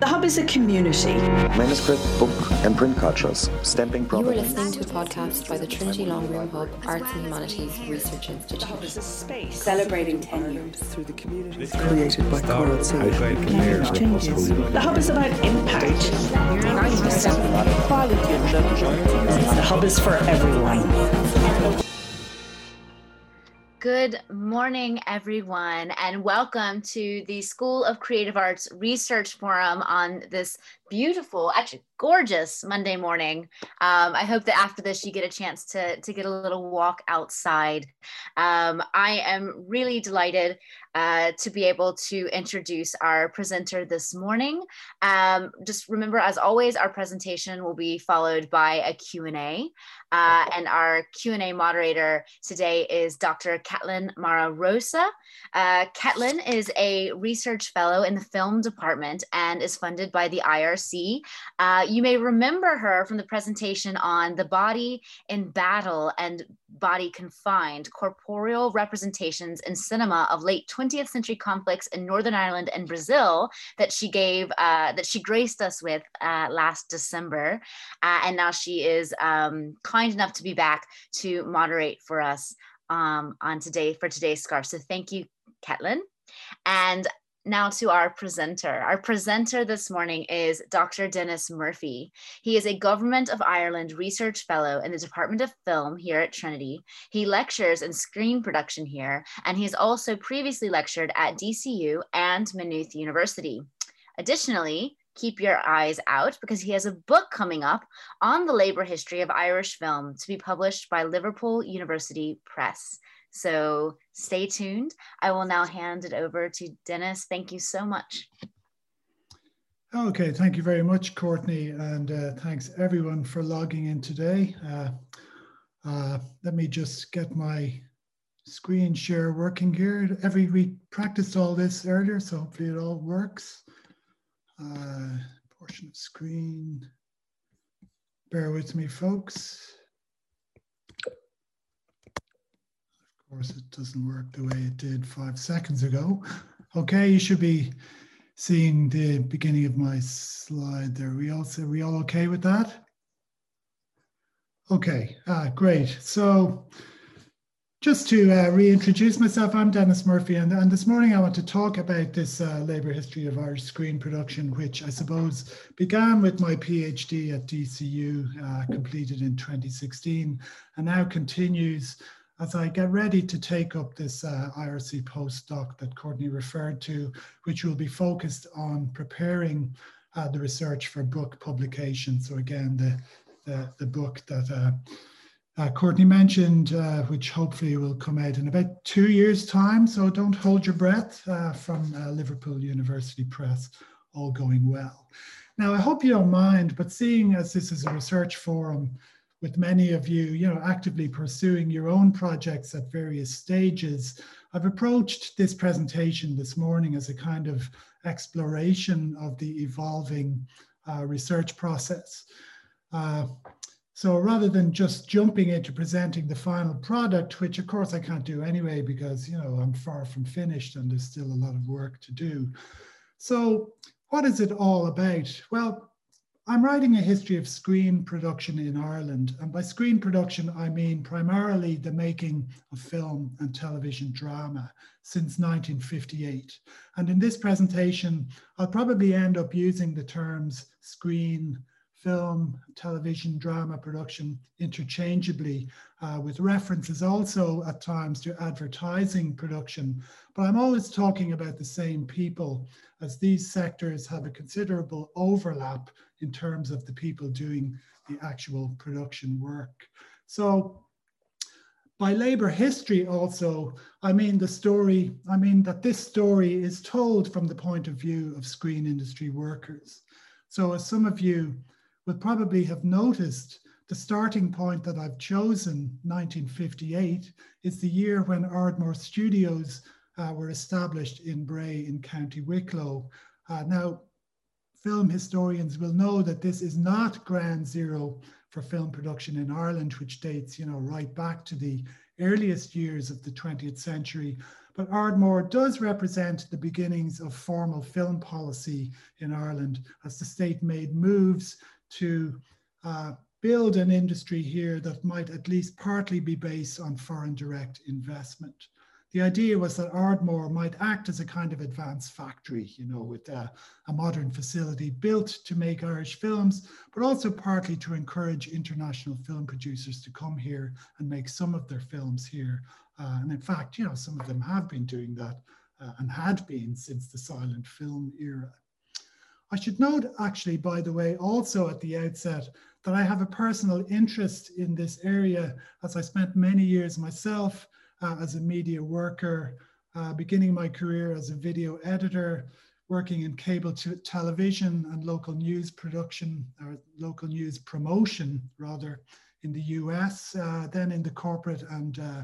The Hub is a community. Manuscript, book, and print cultures, stamping You are listening to a podcast by the Trinity Long Room Hub Arts and Humanities Research Institute. The Hub is a space. Celebrating 10 years. through the community. created by Coral Silver. The Hub is about impact. The Hub is for everyone. Good morning, everyone, and welcome to the School of Creative Arts Research Forum on this beautiful, actually gorgeous Monday morning. Um, I hope that after this you get a chance to, to get a little walk outside. Um, I am really delighted uh, to be able to introduce our presenter this morning. Um, just remember, as always, our presentation will be followed by a Q&A. Uh, and our Q&A moderator today is Dr. Catlin Mara Rosa. Uh, Catlin is a research fellow in the film department and is funded by the IRC. Uh, you may remember her from the presentation on the body in battle and body confined, corporeal representations in cinema of late 20th century conflicts in Northern Ireland and Brazil that she gave, uh, that she graced us with uh, last December. Uh, and now she is um, kind enough to be back to moderate for us um, on today for today's scarf. So thank you, Catlin. And now to our presenter. Our presenter this morning is Dr. Dennis Murphy. He is a Government of Ireland Research Fellow in the Department of Film here at Trinity. He lectures in screen production here, and he's also previously lectured at DCU and Maynooth University. Additionally, keep your eyes out because he has a book coming up on the labor history of Irish film to be published by Liverpool University Press. So stay tuned. I will now hand it over to Dennis. Thank you so much. Okay, thank you very much, Courtney, and uh, thanks everyone for logging in today. Uh, uh, let me just get my screen share working here. Every we practiced all this earlier, so hopefully it all works. Uh, portion of screen. Bear with me, folks. Of course, it doesn't work the way it did five seconds ago. Okay, you should be seeing the beginning of my slide there. We all, are we all okay with that? Okay, ah, great. So just to uh, reintroduce myself, I'm Dennis Murphy, and, and, this morning I want to talk about this uh, labour history of Irish screen production, which I suppose began with my PhD at DCU, uh, completed in 2016, and now continues as I get ready to take up this uh, IRC postdoc that Courtney referred to, which will be focused on preparing uh, the research for book publication. So again, the, the, the book that uh, uh Courtney mentioned, uh, which hopefully will come out in about two years time. So don't hold your breath uh, from Liverpool University Press, all going well. Now, I hope you don't mind, but seeing as this is a research forum, with many of you, you know, actively pursuing your own projects at various stages. I've approached this presentation this morning as a kind of exploration of the evolving uh, research process. So rather than just jumping into presenting the final product, which of course I can't do anyway because you know I'm far from finished and there's still a lot of work to do. So what is it all about? Well, I'm writing a history of screen production in Ireland. And by screen production, I mean primarily the making of film and television drama since 1958. And in this presentation, I'll probably end up using the terms screen, film, television, drama production interchangeably, uh, with references also at times to advertising production. But I'm always talking about the same people as these sectors have a considerable overlap in terms of the people doing the actual production work. So by labor history also, I mean the story, I mean that this story is told from the point of view of screen industry workers. So as some of you will probably have noticed, the starting point that I've chosen, 1958, is the year when Ardmore Studios uh, were established in Bray in County Wicklow. Uh, now, film historians will know that this is not ground zero for film production in Ireland, which dates, you know, right back to the earliest years of the 20th century. but Ardmore does represent the beginnings of formal film policy in Ireland as the state made moves to uh, build an industry here that might at least partly be based on foreign direct investment. The idea was that Ardmore might act as a kind of advanced factory, you know, with uh, a modern facility built to make Irish films, but also partly to encourage international film producers to come here and make some of their films here. Uh, and in fact, you know, some of them have been doing that uh, and had been since the silent film era. I should note, actually, by the way, also at the outset, that I have a personal interest in this area as I spent many years myself uh, as a media worker, uh, beginning my career as a video editor, working in cable television and local news production or local news promotion rather in the US, uh, then in the corporate and uh,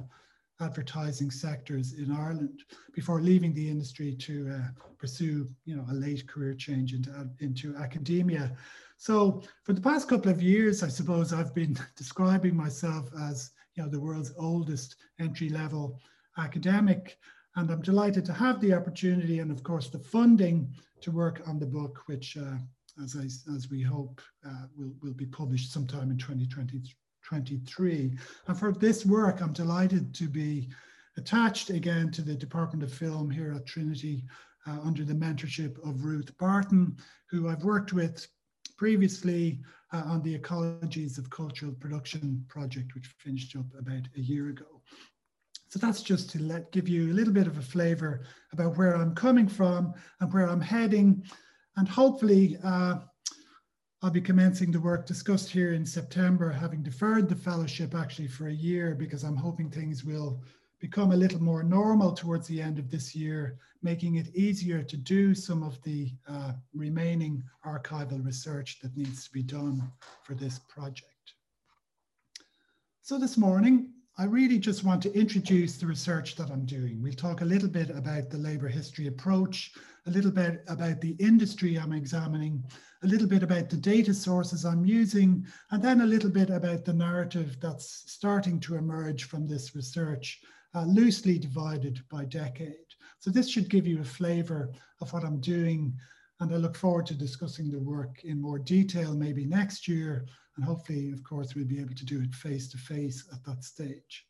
advertising sectors in Ireland before leaving the industry to uh, pursue, you know, a late career change into, into academia. So for the past couple of years, I suppose I've been describing myself as you know, the world's oldest entry level academic. And I'm delighted to have the opportunity and of course the funding to work on the book, which uh, as, I, as we hope uh, will, will be published sometime in 2023. And for this work, I'm delighted to be attached again to the Department of Film here at Trinity uh, under the mentorship of Ruth Barton, who I've worked with previously uh, on the Ecologies of Cultural Production project, which finished up about a year ago. So that's just to let give you a little bit of a flavor about where I'm coming from and where I'm heading. And hopefully uh, I'll be commencing the work discussed here in September, having deferred the fellowship actually for a year because I'm hoping things will become a little more normal towards the end of this year, making it easier to do some of the uh, remaining archival research that needs to be done for this project. So this morning, I really just want to introduce the research that I'm doing. We'll talk a little bit about the labour history approach, a little bit about the industry I'm examining, a little bit about the data sources I'm using, and then a little bit about the narrative that's starting to emerge from this research uh, loosely divided by decade. So this should give you a flavor of what I'm doing. And I look forward to discussing the work in more detail, maybe next year. And hopefully, of course, we'll be able to do it face to face at that stage.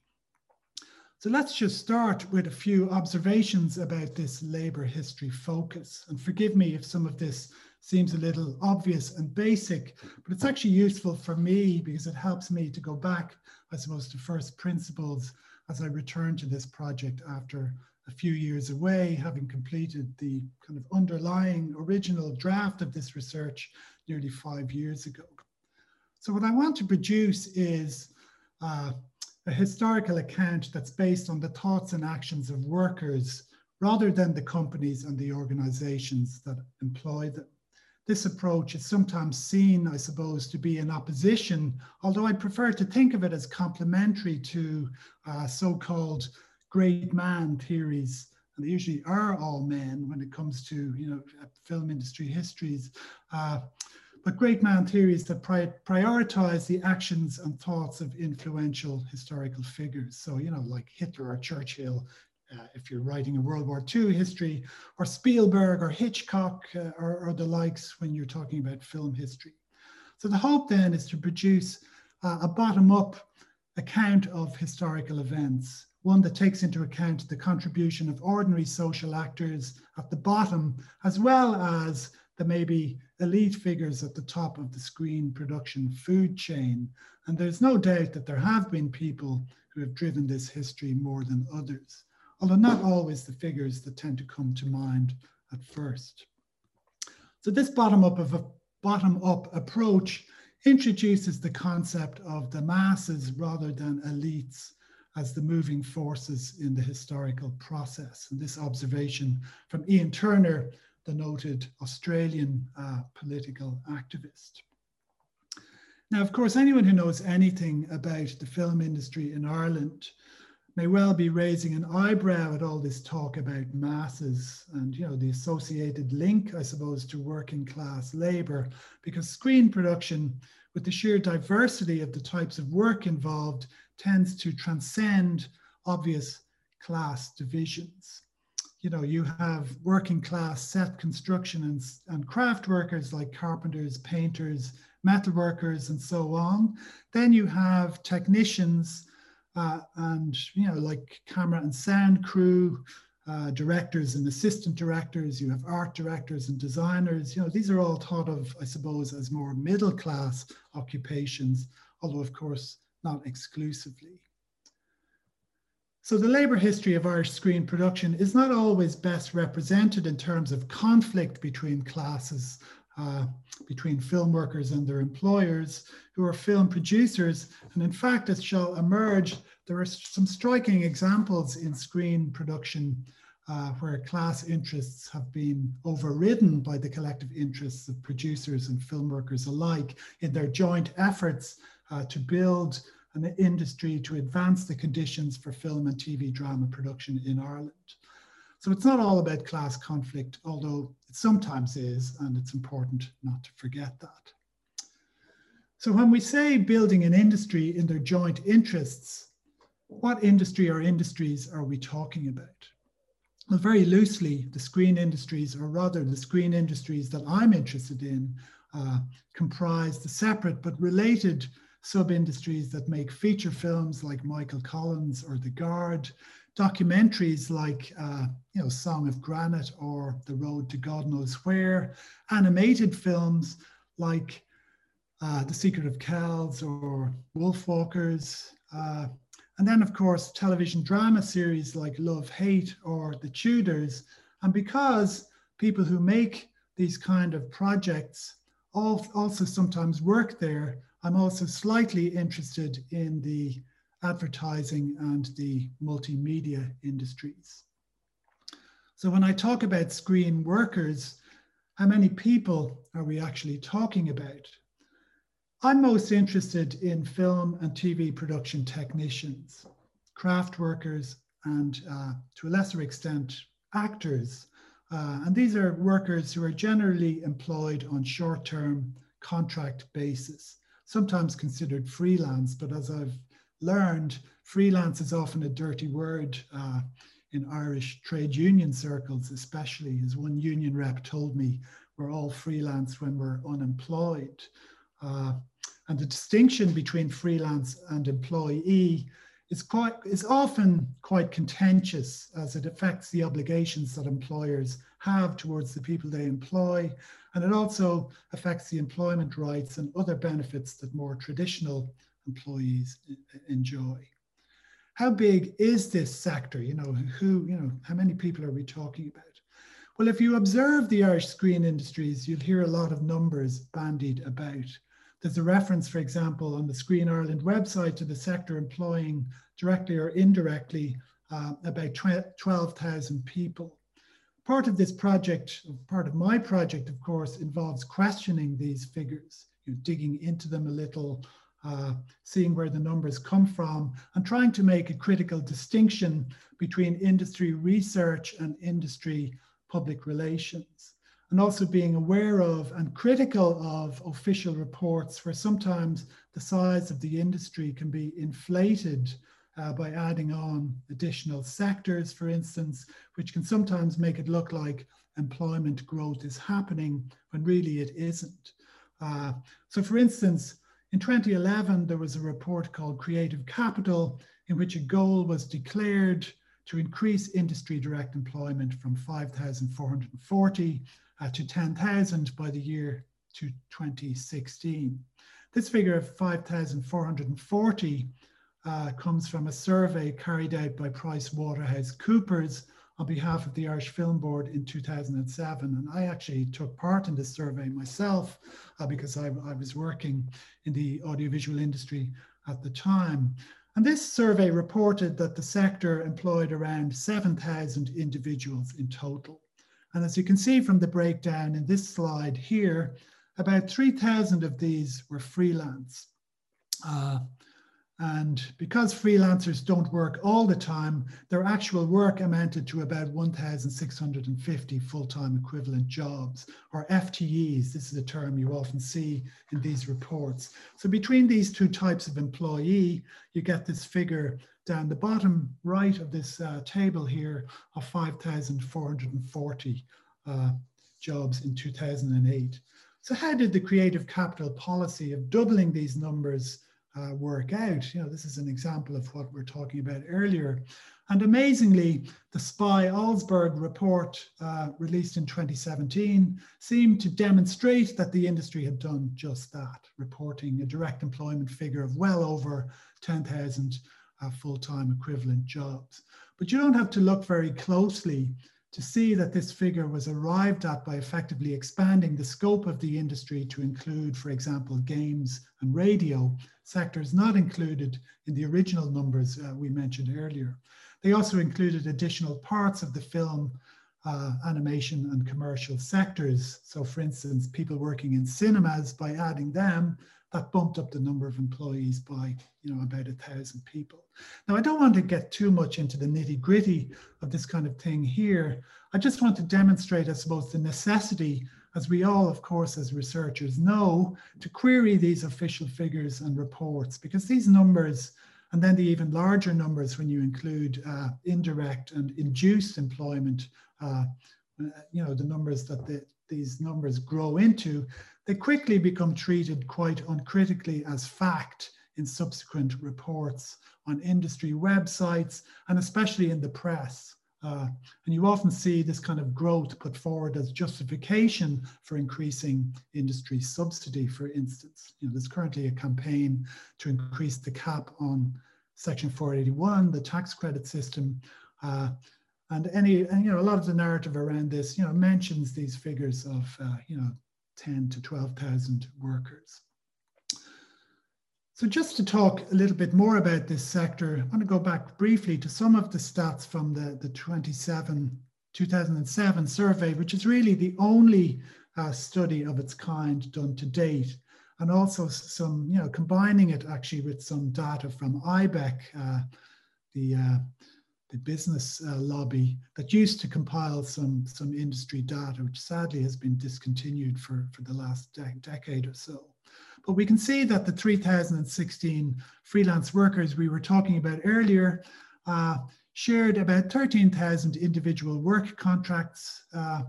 So let's just start with a few observations about this labor history focus. And forgive me if some of this seems a little obvious and basic, but it's actually useful for me because it helps me to go back, I suppose, to first principles as I return to this project after a few years away, having completed the kind of underlying original draft of this research nearly five years ago. So what I want to produce is uh, a historical account that's based on the thoughts and actions of workers rather than the companies and the organizations that employ them this approach is sometimes seen, I suppose, to be in opposition, although I prefer to think of it as complementary to uh, so-called great man theories. And they usually are all men when it comes to, you know, film industry histories. Uh, but great man theories that pri prioritize the actions and thoughts of influential historical figures. So, you know, like Hitler or Churchill uh, if you're writing a World War II history, or Spielberg or Hitchcock uh, or, or, the likes when you're talking about film history. So the hope then is to produce uh, a bottom-up account of historical events, one that takes into account the contribution of ordinary social actors at the bottom, as well as the maybe elite figures at the top of the screen production food chain. And there's no doubt that there have been people who have driven this history more than others although not always the figures that tend to come to mind at first. So this bottom-up of a bottom-up approach introduces the concept of the masses rather than elites as the moving forces in the historical process. And this observation from Ian Turner, the noted Australian uh, political activist. Now, of course, anyone who knows anything about the film industry in Ireland may well be raising an eyebrow at all this talk about masses and you know the associated link i suppose to working class labor because screen production with the sheer diversity of the types of work involved tends to transcend obvious class divisions you know, you have working class set construction and, and craft workers like carpenters, painters, metal workers, and so on. Then you have technicians uh, and, you know, like camera and sound crew, uh, directors and assistant directors, you have art directors and designers. You know, these are all thought of, I suppose, as more middle class occupations, although, of course, not exclusively. So the labour history of Irish screen production is not always best represented in terms of conflict between classes, uh, between film workers and their employers, who are film producers. And in fact, as shall emerge, there are some striking examples in screen production uh, where class interests have been overridden by the collective interests of producers and film workers alike in their joint efforts uh, to build an industry to advance the conditions for film and TV drama production in Ireland. So it's not all about class conflict, although it sometimes is, and it's important not to forget that. So when we say building an industry in their joint interests, what industry or industries are we talking about? Well, very loosely, the screen industries, or rather the screen industries that I'm interested in, uh, comprise the separate but related sub-industries that make feature films like Michael Collins or The Guard, documentaries like uh, you know Song of Granite or The Road to God Knows Where, animated films like uh, The Secret of Kells or Wolfwalkers, uh, and then of course television drama series like Love Hate or The Tudors. And because people who make these kind of projects also sometimes work there, I'm also slightly interested in the advertising and the multimedia industries. So when I talk about screen workers, how many people are we actually talking about? I'm most interested in film and TV production technicians, craft workers, and uh, to a lesser extent, actors. Uh, and these are workers who are generally employed on short-term contract basis sometimes considered freelance, but as I've learned, freelance is often a dirty word uh, in Irish trade union circles, especially, as one union rep told me, we're all freelance when we're unemployed. Uh, and the distinction between freelance and employee is quite is often quite contentious as it affects the obligations that employers have towards the people they employ and it also affects the employment rights and other benefits that more traditional employees enjoy. How big is this sector? You know, who, you know, how many people are we talking about? Well, if you observe the Irish screen industries, you'll hear a lot of numbers bandied about. There's a reference, for example, on the Screen Ireland website to the sector employing directly or indirectly uh, about 12,000 people. Part of this project, part of my project, of course, involves questioning these figures, you know, digging into them a little, uh, seeing where the numbers come from, and trying to make a critical distinction between industry research and industry public relations. And also being aware of and critical of official reports where sometimes the size of the industry can be inflated uh, by adding on additional sectors, for instance, which can sometimes make it look like employment growth is happening when really it isn't. Uh, so, for instance, in 2011, there was a report called Creative Capital, in which a goal was declared to increase industry direct employment from 5,440 uh, to 10,000 by the year to 2016. This figure of 5,440 uh, comes from a survey carried out by Price Waterhouse Coopers on behalf of the Irish Film Board in 2007. And I actually took part in this survey myself uh, because I, I, was working in the audiovisual industry at the time. And this survey reported that the sector employed around 7,000 individuals in total. And as you can see from the breakdown in this slide here, about 3,000 of these were freelance. Uh, And because freelancers don't work all the time, their actual work amounted to about 1,650 full time equivalent jobs, or FTEs. This is a term you often see in these reports. So, between these two types of employee, you get this figure down the bottom right of this uh, table here of 5,440 uh, jobs in 2008. So, how did the creative capital policy of doubling these numbers? Uh, work out. You know, this is an example of what we are talking about earlier. And amazingly, the SPI Olsberg report uh, released in 2017 seemed to demonstrate that the industry had done just that, reporting a direct employment figure of well over 10,000 uh, full-time equivalent jobs. But you don't have to look very closely to see that this figure was arrived at by effectively expanding the scope of the industry to include, for example, games and radio, sectors not included in the original numbers uh, we mentioned earlier. They also included additional parts of the film, uh, animation and commercial sectors. So for instance, people working in cinemas, by adding them, that bumped up the number of employees by you know about a thousand people. Now I don't want to get too much into the nitty gritty of this kind of thing here. I just want to demonstrate, I suppose, the necessity as we all, of course, as researchers know, to query these official figures and reports because these numbers, and then the even larger numbers when you include uh, indirect and induced employment, uh, you know, the numbers that the, these numbers grow into, they quickly become treated quite uncritically as fact in subsequent reports on industry websites and especially in the press. Uh, and you often see this kind of growth put forward as justification for increasing industry subsidy, for instance. You know, there's currently a campaign to increase the cap on Section 481, the tax credit system. Uh, and any, and, you know, a lot of the narrative around this, you know, mentions these figures of, uh, you know, 10 to 12,000 workers. So just to talk a little bit more about this sector, I want to go back briefly to some of the stats from the, the 27, 2007 survey, which is really the only uh, study of its kind done to date. And also some, you know, combining it actually with some data from IBEC, uh, the, uh, the business uh, lobby that used to compile some, some industry data, which sadly has been discontinued for, for the last de decade or so. But we can see that the 3,016 freelance workers we were talking about earlier uh, shared about 13,000 individual work contracts uh,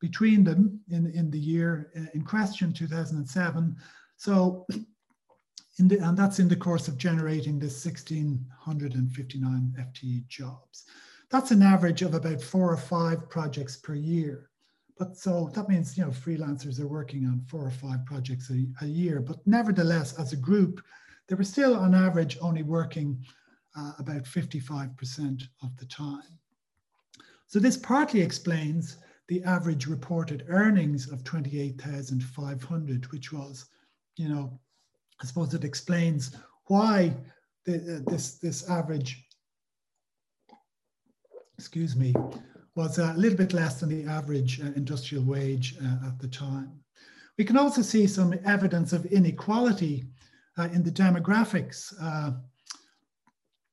between them in, in the year in question, 2007. So, the, and that's in the course of generating this 1,659 FTE jobs. That's an average of about four or five projects per year. But so that means, you know, freelancers are working on four or five projects a, a year. But nevertheless, as a group, they were still on average only working uh, about 55% of the time. So this partly explains the average reported earnings of 28,500, which was, you know, I suppose it explains why the, uh, this, this average, excuse me, was a little bit less than the average uh, industrial wage uh, at the time. We can also see some evidence of inequality uh, in the demographics.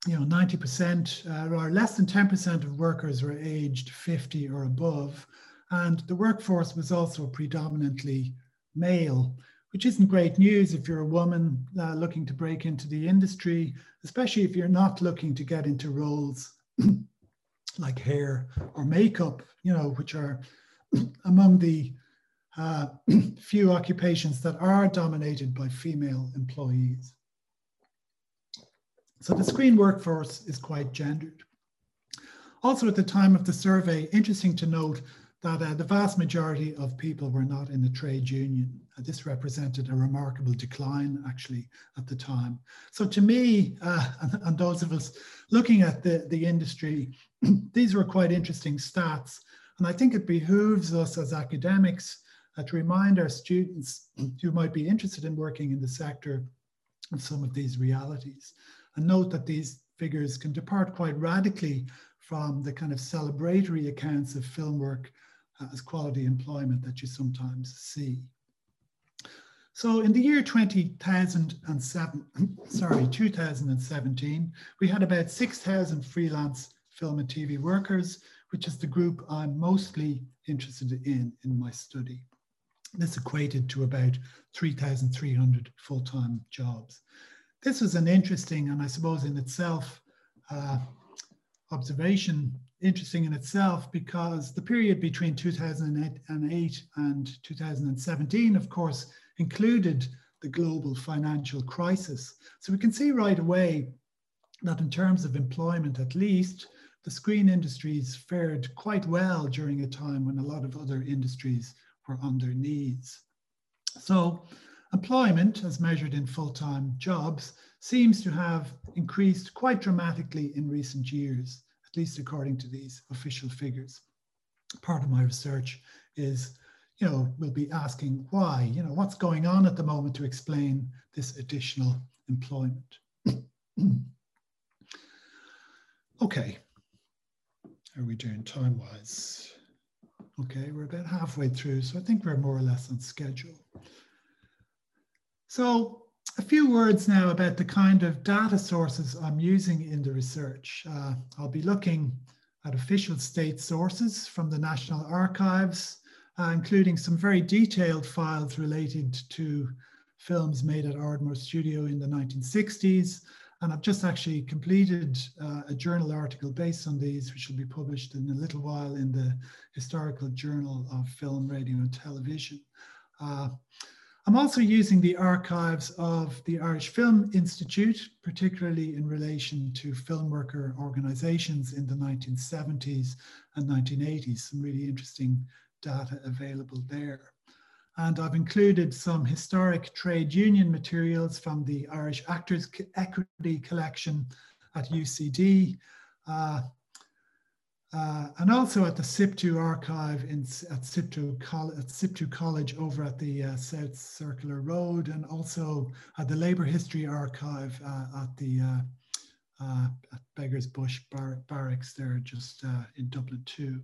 you know, 90% or less than 10% of workers were aged 50 or above. And the workforce was also predominantly male, which isn't great news if you're a woman uh, looking to break into the industry, especially if you're not looking to get into roles like hair or makeup, you know, which are among the uh, few occupations that are dominated by female employees. So the screen workforce is quite gendered. Also at the time of the survey, interesting to note that uh, the vast majority of people were not in a trade union. Uh, this represented a remarkable decline actually at the time. So to me, uh, and, and, those of us looking at the, the industry, these were quite interesting stats. And I think it behooves us as academics uh, to remind our students who might be interested in working in the sector of some of these realities. And note that these figures can depart quite radically from the kind of celebratory accounts of film work as quality employment that you sometimes see. So in the year 2007, sorry, 2017, we had about 6,000 freelance film and TV workers, which is the group I'm mostly interested in in my study. This equated to about 3,300 full-time jobs. This was an interesting and I suppose in itself uh, observation, interesting in itself because the period between 2008 and 2017, of course, included the global financial crisis. So we can see right away that in terms of employment, at least, the screen industries fared quite well during a time when a lot of other industries were on their knees. So employment, as measured in full-time jobs, seems to have increased quite dramatically in recent years, at least according to these official figures. Part of my research is you know, we'll be asking why, you know, what's going on at the moment to explain this additional employment. okay, are we doing time-wise? Okay, we're about halfway through, so I think we're more or less on schedule. So a few words now about the kind of data sources I'm using in the research. Uh, I'll be looking at official state sources from the National Archives, uh, including some very detailed files related to films made at Ardmore Studio in the 1960s. And I've just actually completed uh, a journal article based on these, which will be published in a little while in the Historical Journal of Film, Radio and Television. Uh, I'm also using the archives of the Irish Film Institute, particularly in relation to film worker organizations in the 1970s and 1980s, some really interesting data available there. And I've included some historic trade union materials from the Irish Actors Equity Collection at UCD, uh, uh, and also at the SIPTU archive in, at, SIPTU at SIPTU College over at the uh, South Circular Road, and also at the Labour History Archive uh, at the uh, uh, at Beggars Bush Bar Barracks there just in Dublin too.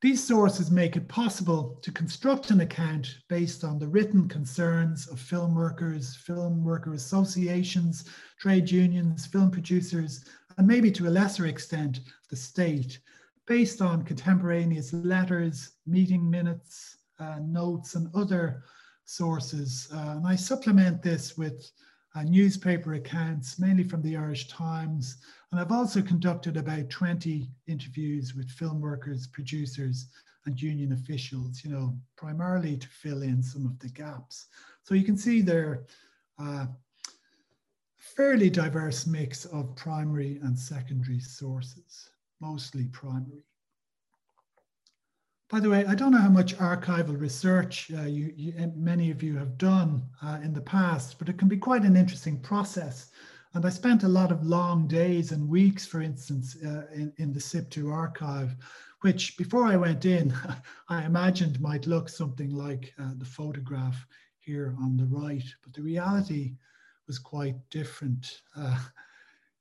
These sources make it possible to construct an account based on the written concerns of film workers, film worker associations, trade unions, film producers, and maybe to a lesser extent, the state, based on contemporaneous letters, meeting minutes, uh, notes, and other sources. Uh, and I supplement this with uh, newspaper accounts, mainly from the Irish Times, and I've also conducted about 20 interviews with film workers, producers, and union officials, you know, primarily to fill in some of the gaps. So you can see there uh, fairly diverse mix of primary and secondary sources, mostly primary. By the way, I don't know how much archival research uh, you, you, many of you have done uh, in the past, but it can be quite an interesting process and I spent a lot of long days and weeks, for instance, uh, in, in the SIPTU archive, which before I went in, I imagined might look something like uh, the photograph here on the right, but the reality was quite different. Uh,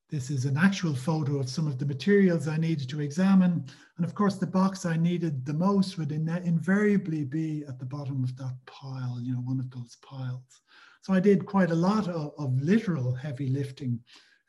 this is an actual photo of some of the materials I needed to examine. And of course, the box I needed the most would in invariably be at the bottom of that pile, you know, one of those piles. So I did quite a lot of, of literal heavy lifting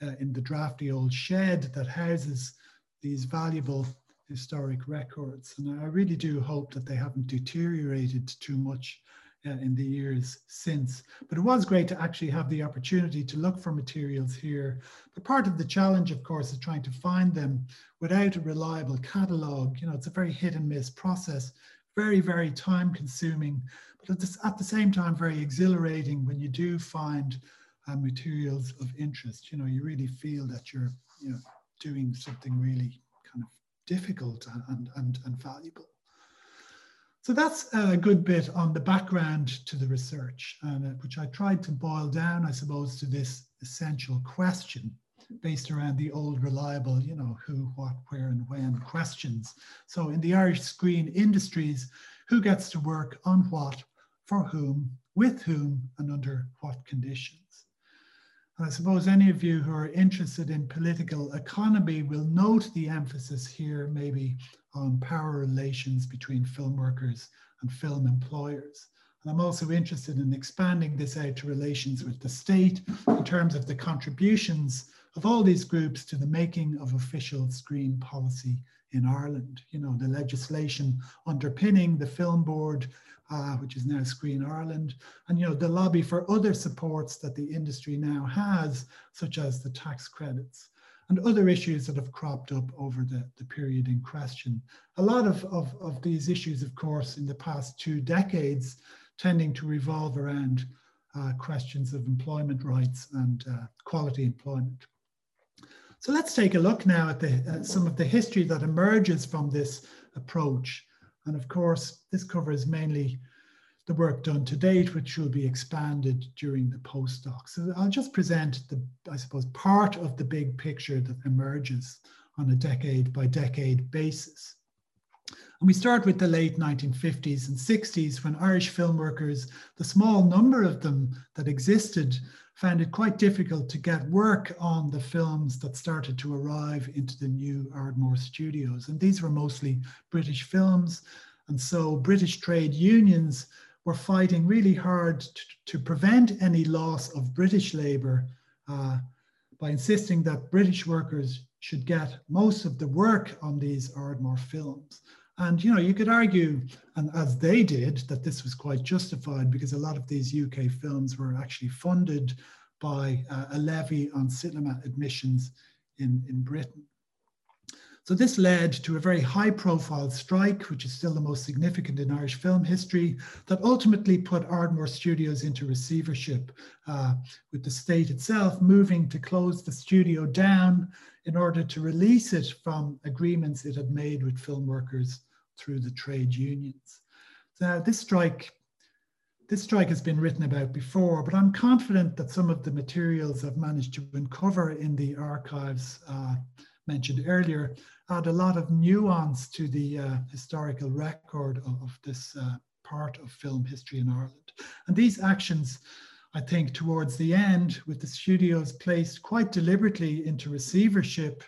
uh, in the drafty old shed that houses these valuable historic records. And I really do hope that they haven't deteriorated too much uh, in the years since. But it was great to actually have the opportunity to look for materials here. But part of the challenge, of course, is trying to find them without a reliable catalogue. You know, it's a very hit and miss process, very, very time consuming but at the same time very exhilarating when you do find uh, materials of interest. You know, you really feel that you're you know doing something really kind of difficult and and, and valuable. So that's a good bit on the background to the research, and uh, which I tried to boil down, I suppose, to this essential question based around the old reliable, you know, who, what, where, and when questions. So in the Irish screen industries, who gets to work on what, for whom, with whom, and under what conditions. I suppose any of you who are interested in political economy will note the emphasis here maybe on power relations between film workers and film employers. And I'm also interested in expanding this out to relations with the state in terms of the contributions of all these groups to the making of official screen policy in Ireland. You know, the legislation underpinning the Film Board, uh, which is now Screen Ireland, and, you know, the lobby for other supports that the industry now has, such as the tax credits and other issues that have cropped up over the, the period in question. A lot of, of, of these issues, of course, in the past two decades, tending to revolve around uh, questions of employment rights and uh, quality employment. So let's take a look now at, the, at some of the history that emerges from this approach. And of course, this covers mainly the work done to date, which will be expanded during the postdoc. So I'll just present the, I suppose, part of the big picture that emerges on a decade by decade basis. And we start with the late 1950s and 60s when Irish film workers, the small number of them that existed, found it quite difficult to get work on the films that started to arrive into the new Ardmore studios. And these were mostly British films. And so British trade unions were fighting really hard to, to prevent any loss of British labour uh, by insisting that British workers should get most of the work on these Ardmore films. And you know, you could argue, and as they did, that this was quite justified because a lot of these UK films were actually funded by uh, a levy on cinema admissions in, in Britain. So this led to a very high profile strike, which is still the most significant in Irish film history, that ultimately put Ardmore Studios into receivership, uh, with the state itself moving to close the studio down in order to release it from agreements it had made with film workers through the trade unions. Now, this strike this strike has been written about before, but I'm confident that some of the materials I've managed to uncover in the archives uh, mentioned earlier add a lot of nuance to the uh, historical record of, of this uh, part of film history in Ireland. And these actions, I think, towards the end, with the studios placed quite deliberately into receivership,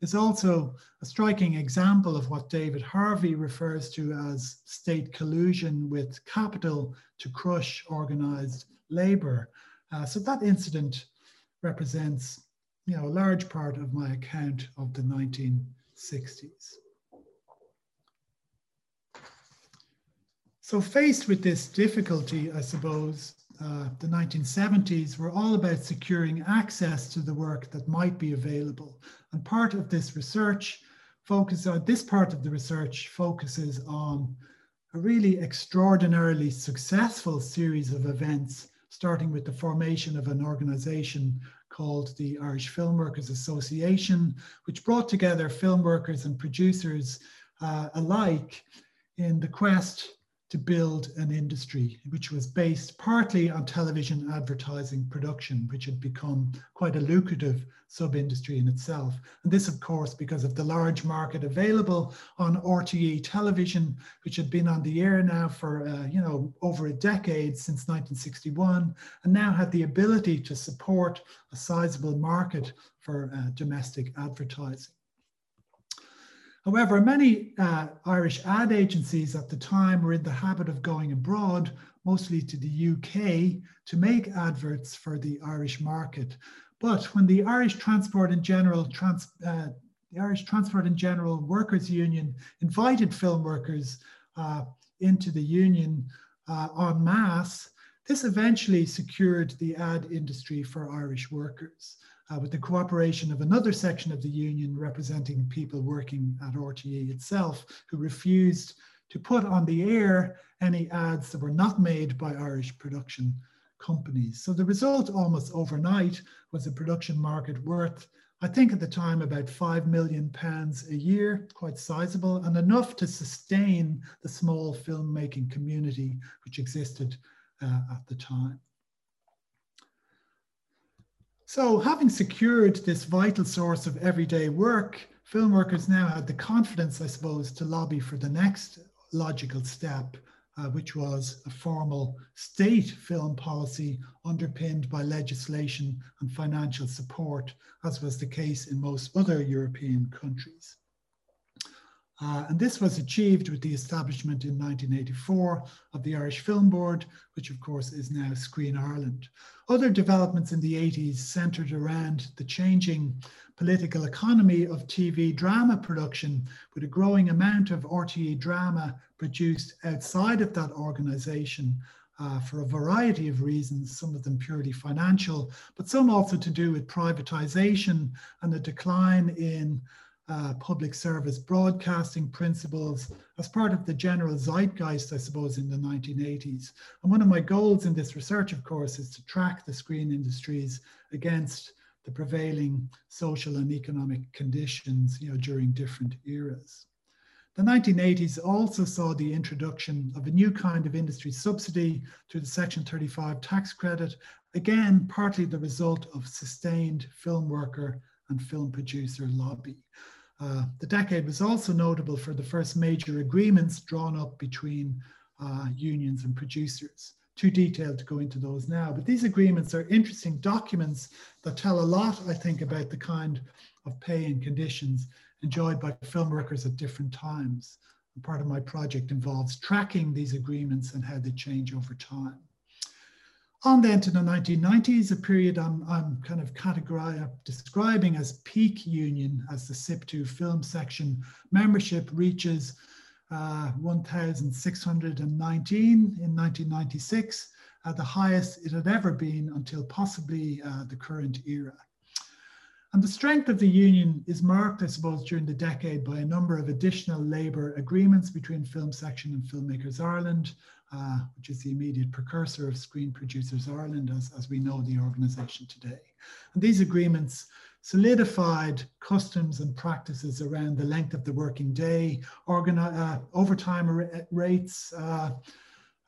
is also a striking example of what David Harvey refers to as state collusion with capital to crush organized labor. Uh, so that incident represents you know, a large part of my account of the 1960s. So faced with this difficulty, I suppose, uh, the 1970s were all about securing access to the work that might be available. And part of this research focuses on, this part of the research focuses on a really extraordinarily successful series of events, starting with the formation of an organization called the Irish Film Workers Association, which brought together film workers and producers uh, alike in the quest to build an industry which was based partly on television advertising production, which had become quite a lucrative sub industry in itself. And this, of course, because of the large market available on RTE television, which had been on the air now for, uh, you know, over a decade since 1961, and now had the ability to support a sizable market for uh, domestic advertising. However, many uh, Irish ad agencies at the time were in the habit of going abroad, mostly to the UK, to make adverts for the Irish market. But when the Irish Transport and General Trans, uh, the Irish Transport and General Workers Union invited film workers uh, into the union uh, en masse, this eventually secured the ad industry for Irish workers uh, with the cooperation of another section of the union representing people working at RTE itself who refused to put on the air any ads that were not made by Irish production companies. So the result almost overnight was a production market worth, I think at the time, about five million pounds a year, quite sizable, and enough to sustain the small filmmaking community which existed uh, at the time. So, having secured this vital source of everyday work, film workers now had the confidence, I suppose, to lobby for the next logical step, uh, which was a formal state film policy underpinned by legislation and financial support, as was the case in most other European countries. Uh, and this was achieved with the establishment in 1984 of the Irish Film Board, which of course is now Screen Ireland. Other developments in the 80s centered around the changing political economy of TV drama production, with a growing amount of RTE drama produced outside of that organization uh, for a variety of reasons, some of them purely financial, but some also to do with privatization and the decline in uh, public service broadcasting principles as part of the general zeitgeist, I suppose, in the 1980s. And one of my goals in this research, of course, is to track the screen industries against the prevailing social and economic conditions you know, during different eras. The 1980s also saw the introduction of a new kind of industry subsidy through the Section 35 tax credit, again, partly the result of sustained film worker and film producer lobby. Uh, the decade was also notable for the first major agreements drawn up between uh, unions and producers. Too detailed to go into those now, but these agreements are interesting documents that tell a lot, I think, about the kind of pay and conditions enjoyed by film workers at different times. And part of my project involves tracking these agreements and how they change over time. On then to the 1990s, a period I'm, I'm kind of categorizing, describing as peak union as the SIPTU film section membership reaches uh, 1,619 in 1996, uh, the highest it had ever been until possibly uh, the current era. And the strength of the union is marked, I suppose, during the decade by a number of additional labour agreements between Film Section and Filmmakers Ireland, uh, which is the immediate precursor of Screen Producers Ireland as, as we know the organisation today. And these agreements solidified customs and practices around the length of the working day, uh, overtime rates, uh,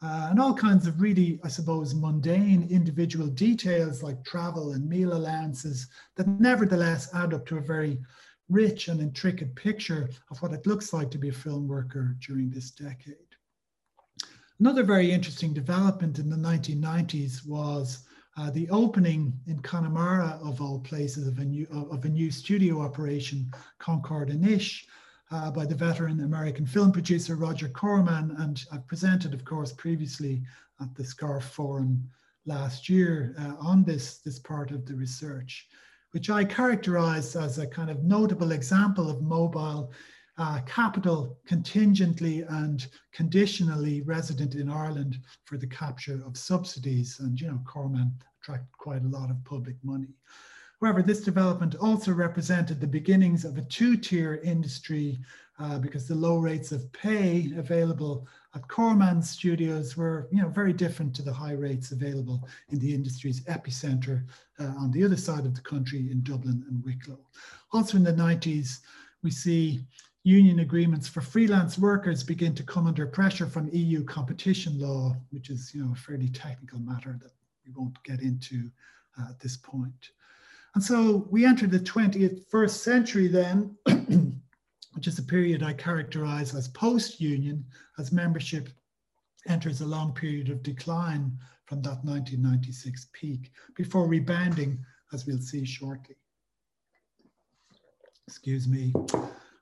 uh, and all kinds of really, I suppose, mundane individual details like travel and meal allowances that nevertheless add up to a very rich and intricate picture of what it looks like to be a film worker during this decade. Another very interesting development in the 1990s was uh, the opening in Connemara, of all places, of a new, of a new studio operation, Concorde Anois, uh, by the veteran American film producer Roger Corman. And I've presented, of course, previously at the SCARF Forum last year uh, on this, this part of the research, which I characterized as a kind of notable example of mobile uh, capital contingently and conditionally resident in Ireland for the capture of subsidies. And, you know, Corman attracted quite a lot of public money. However, this development also represented the beginnings of a two-tier industry uh, because the low rates of pay available at Corman studios were you know, very different to the high rates available in the industry's epicenter uh, on the other side of the country in Dublin and Wicklow. Also in the 90s, we see union agreements for freelance workers begin to come under pressure from EU competition law, which is you know, a fairly technical matter that we won't get into uh, at this point. And so we enter the 21st century then, which is a period I characterize as post-union, as membership enters a long period of decline from that 1996 peak before rebounding, as we'll see shortly. Excuse me.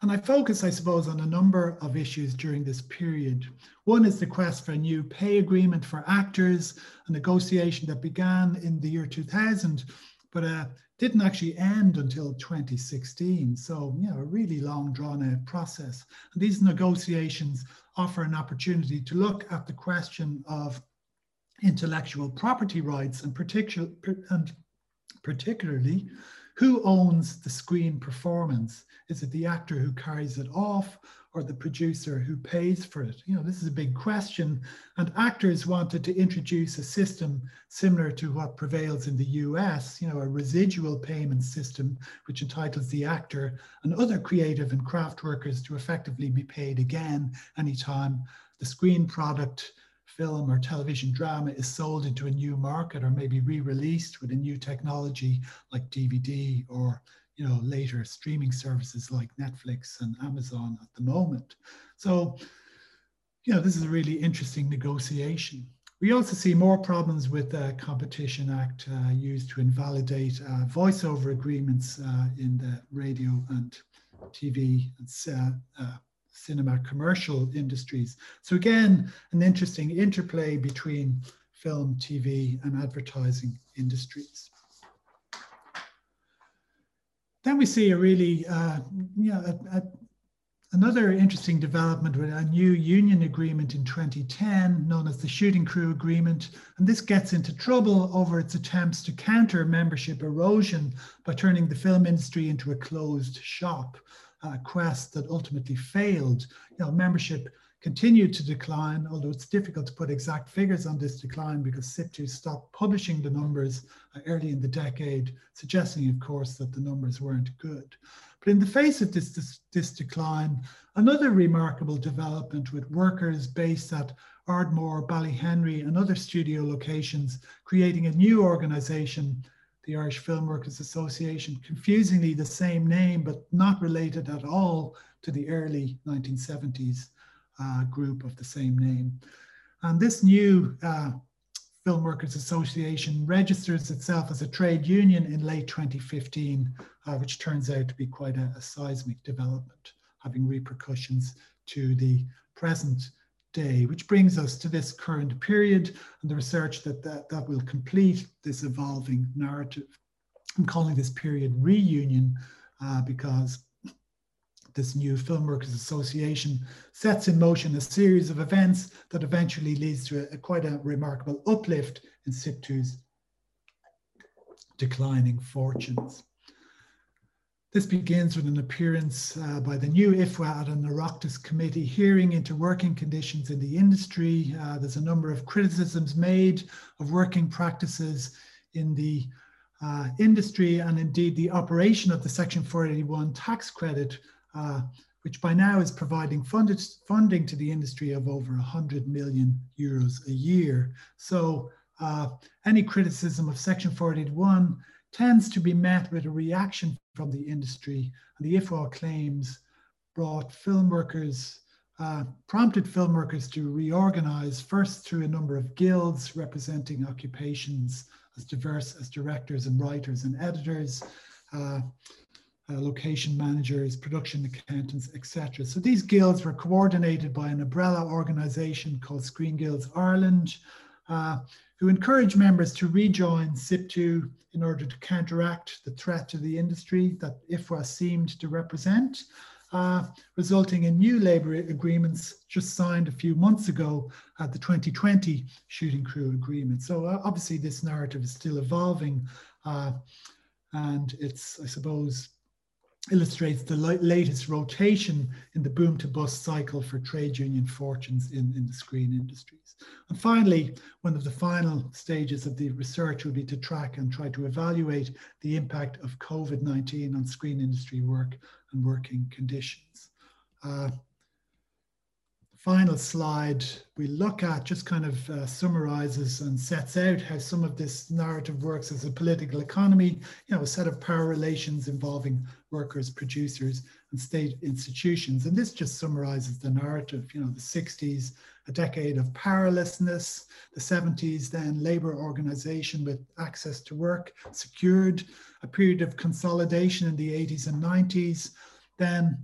And I focus, I suppose, on a number of issues during this period. One is the quest for a new pay agreement for actors, a negotiation that began in the year 2000, but uh, didn't actually end until 2016. So, you know, a really long drawn out process. And these negotiations offer an opportunity to look at the question of intellectual property rights and, particular, and particularly who owns the screen performance? Is it the actor who carries it off or the producer who pays for it? You know, this is a big question. And actors wanted to introduce a system similar to what prevails in the US, you know, a residual payment system, which entitles the actor and other creative and craft workers to effectively be paid again anytime the screen product film or television drama is sold into a new market or maybe re-released with a new technology like DVD or you know later streaming services like Netflix and Amazon at the moment. So you know this is a really interesting negotiation. We also see more problems with the Competition Act uh, used to invalidate uh, voiceover agreements uh, in the radio and TV and uh, uh, cinema commercial industries. So again, an interesting interplay between film, TV, and advertising industries. Then we see a really, uh, you know, a, a, another interesting development with a new union agreement in 2010 known as the Shooting Crew Agreement. And this gets into trouble over its attempts to counter membership erosion by turning the film industry into a closed shop, a quest that ultimately failed. You know, membership continued to decline, although it's difficult to put exact figures on this decline because SIPTU stopped publishing the numbers uh, early in the decade, suggesting, of course, that the numbers weren't good. But in the face of this, this, this decline, another remarkable development with workers based at Ardmore, Ballyhenry, and other studio locations, creating a new organization, the Irish Film Workers Association, confusingly the same name, but not related at all to the early 1970s uh, group of the same name. And this new uh, Film Workers Association registers itself as a trade union in late 2015, uh, which turns out to be quite a, a, seismic development, having repercussions to the present day, which brings us to this current period and the research that, that, that will complete this evolving narrative. I'm calling this period reunion uh, because this new Film Workers Association sets in motion a series of events that eventually leads to a, a quite a remarkable uplift in SIPTU's declining fortunes. This begins with an appearance uh, by the new IFWA at an committee hearing into working conditions in the industry. Uh, there's a number of criticisms made of working practices in the uh, industry and indeed the operation of the Section 481 tax credit, uh, which by now is providing funded, funding to the industry of over 100 million euros a year. So uh, any criticism of Section 481 tends to be met with a reaction from the industry. And the IFWA claims brought film workers, uh, prompted film workers to reorganize first through a number of guilds representing occupations as diverse as directors and writers and editors. Uh, uh, location managers, production accountants, etc. So these guilds were coordinated by an umbrella organization called Screen Guilds Ireland, uh, who encouraged members to rejoin SIPTU in order to counteract the threat to the industry that IFWA seemed to represent, uh, resulting in new labour agreements just signed a few months ago at the 2020 Shooting Crew Agreement. So uh, obviously this narrative is still evolving uh, and it's, I suppose, illustrates the latest rotation in the boom to bust cycle for trade union fortunes in, in the screen industries. And finally, one of the final stages of the research will be to track and try to evaluate the impact of COVID-19 on screen industry work and working conditions. Uh, final slide we look at just kind of uh, summarizes and sets out how some of this narrative works as a political economy, you know, a set of power relations involving workers, producers, and state institutions. And this just summarizes the narrative, you know, the 60s, a decade of powerlessness, the 70s, then labor organization with access to work secured, a period of consolidation in the 80s and 90s, then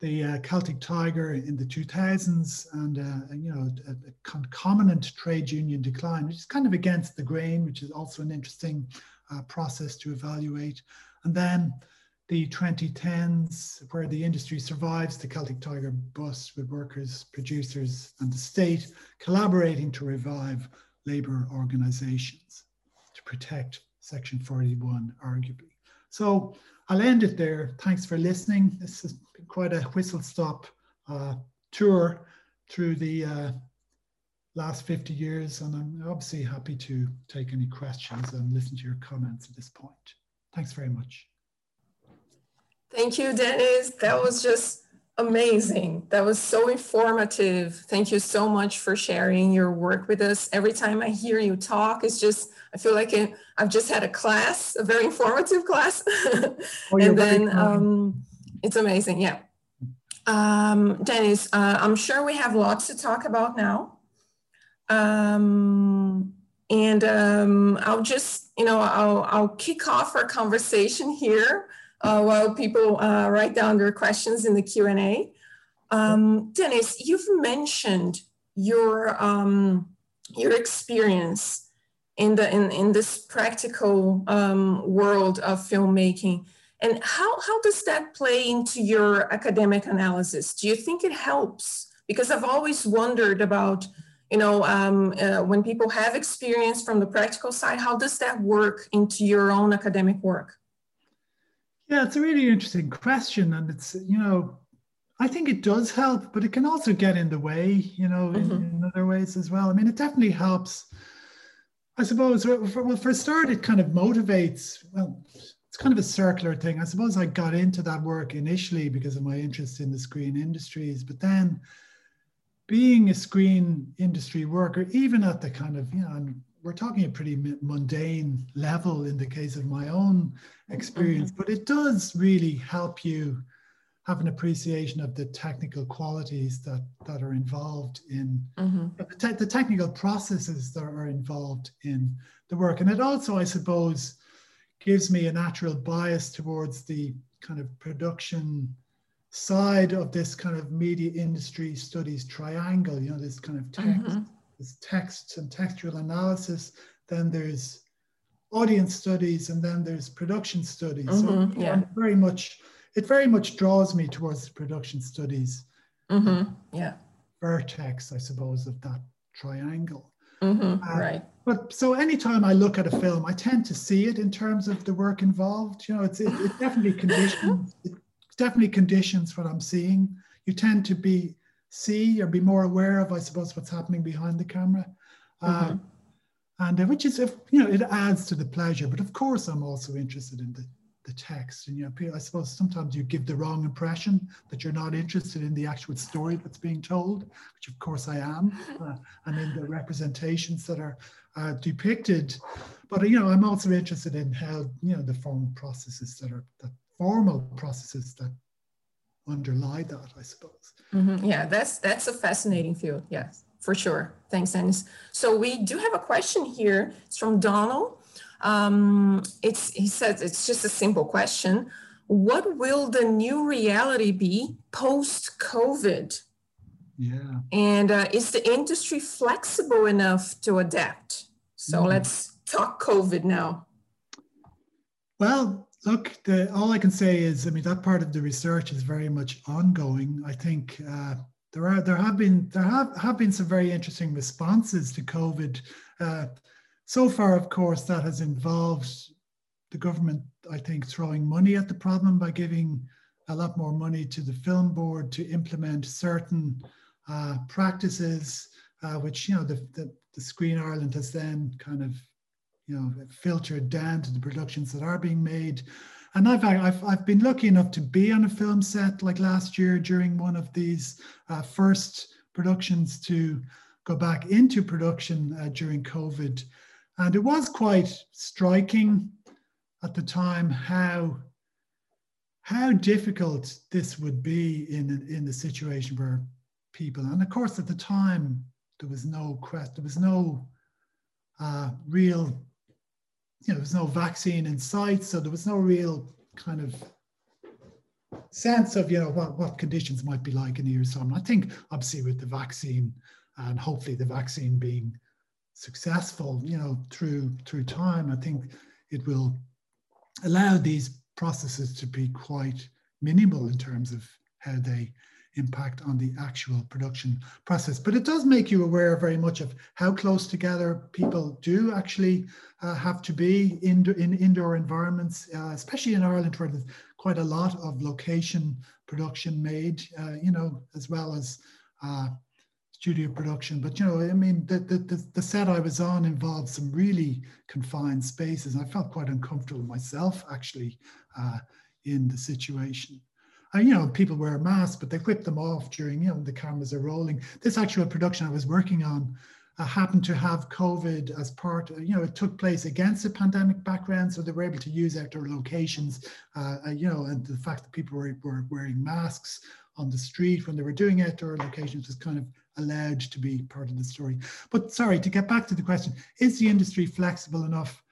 the uh, Celtic Tiger in the 2000s and, uh, you know, a, a, concomitant trade union decline, which is kind of against the grain, which is also an interesting uh, process to evaluate. And then the 2010s, where the industry survives the Celtic Tiger bust with workers, producers, and the state collaborating to revive labour organisations to protect Section 41, arguably. So I'll end it there. Thanks for listening. This has been quite a whistle stop uh, tour through the uh, last 50 years, and I'm obviously happy to take any questions and listen to your comments at this point. Thanks very much. Thank you, Dennis. That was just amazing. That was so informative. Thank you so much for sharing your work with us. Every time I hear you talk, it's just, I feel like I've just had a class, a very informative class. Oh, and then um, it's amazing. Yeah. Um, Dennis, uh, I'm sure we have lots to talk about now. Um, and um, I'll just, you know, I'll, I'll kick off our conversation here uh, while people uh, write down their questions in the Q&A. Um, Dennis, you've mentioned your um, your experience in the in, in this practical um, world of filmmaking. And how, how does that play into your academic analysis? Do you think it helps? Because i've always wondered about you know um, uh, when people have experience from the practical side how does that work into your own academic work yeah it's a really interesting question and it's you know I think it does help, but it can also get in the way, you know, mm-hmm. in, in, other ways as well. I mean, it definitely helps. I suppose, for, well, for a start, it kind of motivates. Well, it's kind of a circular thing. I suppose I got into that work initially because of my interest in the screen industries, but then being a screen industry worker, even at the kind of, you know, we're talking a pretty mundane level in the case of my own experience, mm-hmm. but it does really help you have an appreciation of the technical qualities that that are involved in mm-hmm. the, te- the, technical processes that are involved in the work and it also i suppose gives me a natural bias towards the kind of production side of this kind of media industry studies triangle you know this kind of text mm-hmm. this text and textual analysis then there's audience studies and then there's production studies mm-hmm. so yeah. very much it very much draws me towards the production studies. Mm-hmm. Yeah. Vertex, I suppose, of that triangle. Mm-hmm. Uh, right. But so anytime I look at a film, I tend to see it in terms of the work involved. You know, it's it, it definitely conditions it definitely conditions what I'm seeing. You tend to be see or be more aware of, I suppose, what's happening behind the camera. Mm-hmm. And uh, which is, if you know, it adds to the pleasure. But of course, I'm also interested in the the text. And you know, I suppose sometimes you give the wrong impression that you're not interested in the actual story that's being told, which of course I am, uh, and in the representations that are uh, depicted. But you know, I'm also interested in how you know the formal processes that are the formal processes that underlie that. I suppose. Mm-hmm. Yeah, that's that's a fascinating field. Yes, for sure. Thanks, Dennis. So we do have a question here. It's from Donald. Um, it's, he says it's just a simple question. What will the new reality be post COVID? Yeah. And uh, is the industry flexible enough to adapt? So mm. let's talk COVID now. Well, look, the, all I can say is, I mean, that part of the research is very much ongoing. I think uh, there are there have been there have, have been some very interesting responses to COVID. Uh, so far, of course, that has involved the government, I think, throwing money at the problem by giving a lot more money to the film board to implement certain uh, practices, uh, which you know the, the, the Screen Ireland has then kind of you know filtered down to the productions that are being made. And I've, I've, I've been lucky enough to be on a film set like last year during one of these uh, first productions to go back into production uh, during COVID. And it was quite striking at the time how how difficult this would be in in the situation where people and of course at the time there was no quest there was no uh, real you know there was no vaccine in sight so there was no real kind of sense of you know what, what conditions might be like in a year's time i think obviously with the vaccine and hopefully the vaccine being successful, you know, through through time, I think it will allow these processes to be quite minimal in terms of how they impact on the actual production process. But it does make you aware very much of how close together people do actually uh, have to be in, in indoor environments, uh, especially in Ireland where there's quite a lot of location production made, uh, you know, as well as uh, studio production. But you know, I mean, the, the, the, set I was on involved some really confined spaces. I felt quite uncomfortable myself, actually, uh, in the situation. And, you know, people wear masks, but they whip them off during, you know, the cameras are rolling. This actual production I was working on uh, happened to have COVID as part, you know, it took place against a pandemic background. So they were able to use outdoor locations, uh, uh you know, and the fact that people were, were wearing masks on the street when they were doing outdoor locations was kind of allowed to be part of the story. But sorry, to get back to the question, is the industry flexible enough?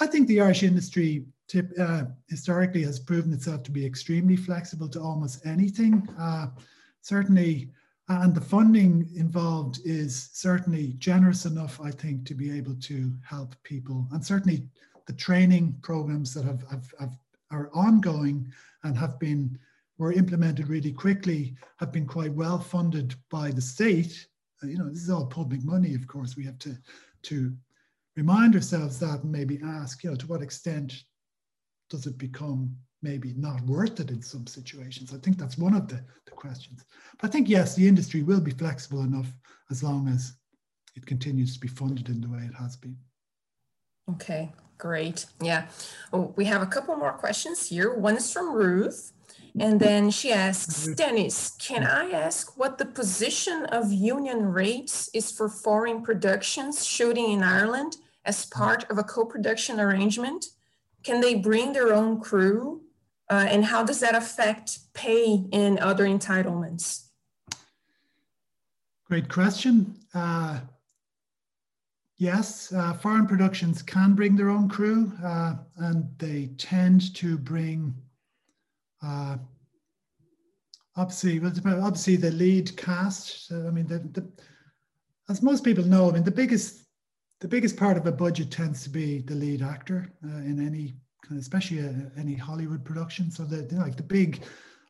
I think the Irish industry tip, uh, historically has proven itself to be extremely flexible to almost anything. Uh, certainly, and the funding involved is certainly generous enough, I think, to be able to help people. And certainly the training programs that have, have, have are ongoing and have been were implemented really quickly have been quite well funded by the state. Uh, you know, this is all public money, of course. We have to to remind ourselves that and maybe ask, you know, to what extent does it become maybe not worth it in some situations? I think that's one of the, the questions. But I think, yes, the industry will be flexible enough as long as it continues to be funded in the way it has been. Okay, great. Yeah. Oh, we have a couple more questions here. One is from Ruth. And then she asks, Dennis, can I ask what the position of union rates is for foreign productions shooting in Ireland as part of a co-production arrangement? Can they bring their own crew? Uh, and how does that affect pay and other entitlements? Great question. Uh, yes, uh, foreign productions can bring their own crew, uh, and they tend to bring uh, obviously, obviously the lead cast. I mean, the, the, as most people know, I mean, the biggest the biggest part of a budget tends to be the lead actor uh, in any especially uh, any Hollywood production. So the like the big